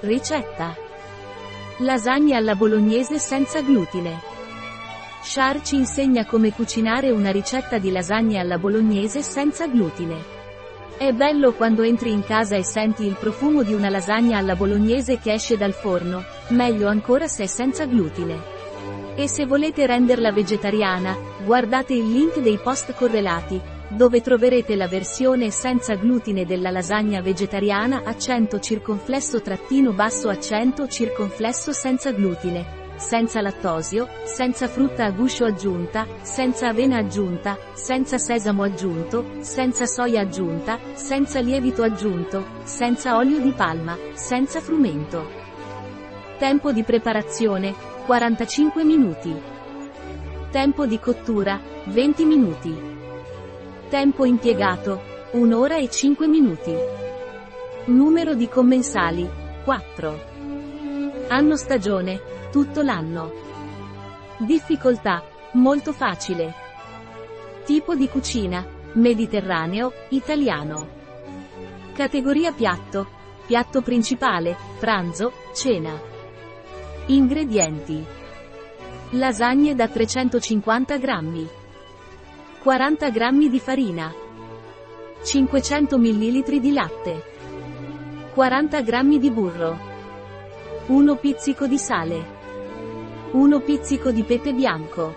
Ricetta. Lasagne alla bolognese senza glutine. Char ci insegna come cucinare una ricetta di lasagne alla bolognese senza glutine. È bello quando entri in casa e senti il profumo di una lasagna alla bolognese che esce dal forno, meglio ancora se è senza glutine. E se volete renderla vegetariana, guardate il link dei post correlati, dove troverete la versione senza glutine della lasagna vegetariana accento circonflesso trattino basso accento circonflesso senza glutine, senza lattosio, senza frutta a guscio aggiunta, senza avena aggiunta, senza sesamo aggiunto, senza soia aggiunta, senza lievito aggiunto, senza olio di palma, senza frumento. Tempo di preparazione, 45 minuti. Tempo di cottura, 20 minuti. Tempo impiegato, 1 ora e 5 minuti. Numero di commensali, 4. Anno stagione, tutto l'anno. Difficoltà, molto facile. Tipo di cucina, mediterraneo, italiano. Categoria piatto, piatto principale, pranzo, cena. Ingredienti. Lasagne da 350 grammi. 40 g di farina. 500 ml di latte. 40 g di burro. 1 pizzico di sale. 1 pizzico di pepe bianco.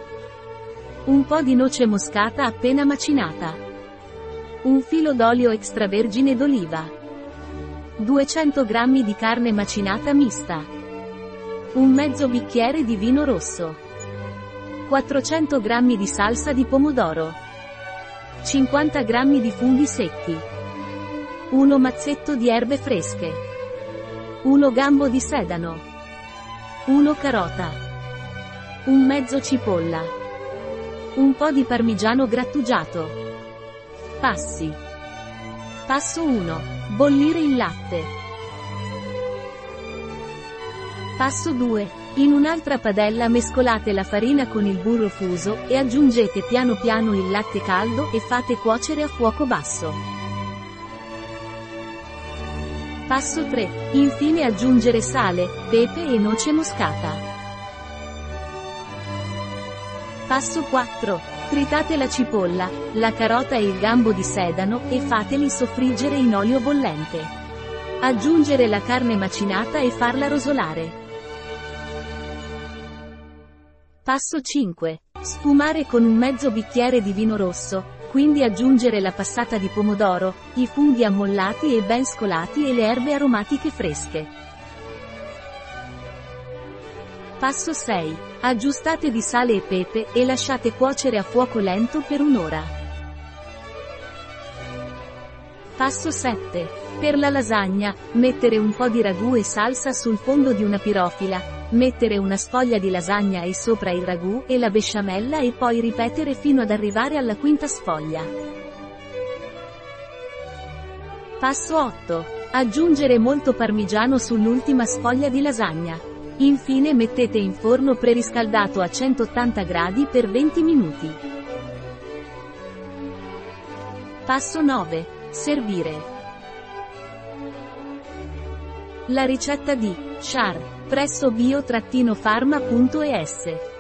Un po' di noce moscata appena macinata. Un filo d'olio extravergine d'oliva. 200 g di carne macinata mista. Un mezzo bicchiere di vino rosso. 400 g di salsa di pomodoro. 50 g di funghi secchi. 1 mazzetto di erbe fresche. 1 gambo di sedano. 1 carota. Un mezzo cipolla. Un po' di parmigiano grattugiato. Passi. Passo 1. Bollire il latte. Passo 2. In un'altra padella mescolate la farina con il burro fuso, e aggiungete piano piano il latte caldo e fate cuocere a fuoco basso. Passo 3. Infine aggiungere sale, pepe e noce moscata. Passo 4. Tritate la cipolla, la carota e il gambo di sedano e fateli soffriggere in olio bollente. Aggiungere la carne macinata e farla rosolare. Passo 5. Sfumare con un mezzo bicchiere di vino rosso, quindi aggiungere la passata di pomodoro, i funghi ammollati e ben scolati e le erbe aromatiche fresche. Passo 6. Aggiustate di sale e pepe e lasciate cuocere a fuoco lento per un'ora. Passo 7. Per la lasagna, mettere un po' di ragù e salsa sul fondo di una pirofila, Mettere una sfoglia di lasagna e sopra il ragù e la besciamella e poi ripetere fino ad arrivare alla quinta sfoglia. Passo 8. Aggiungere molto parmigiano sull'ultima sfoglia di lasagna. Infine mettete in forno preriscaldato a 180 gradi per 20 minuti. Passo 9. Servire. La ricetta di Char presso bio-pharma.es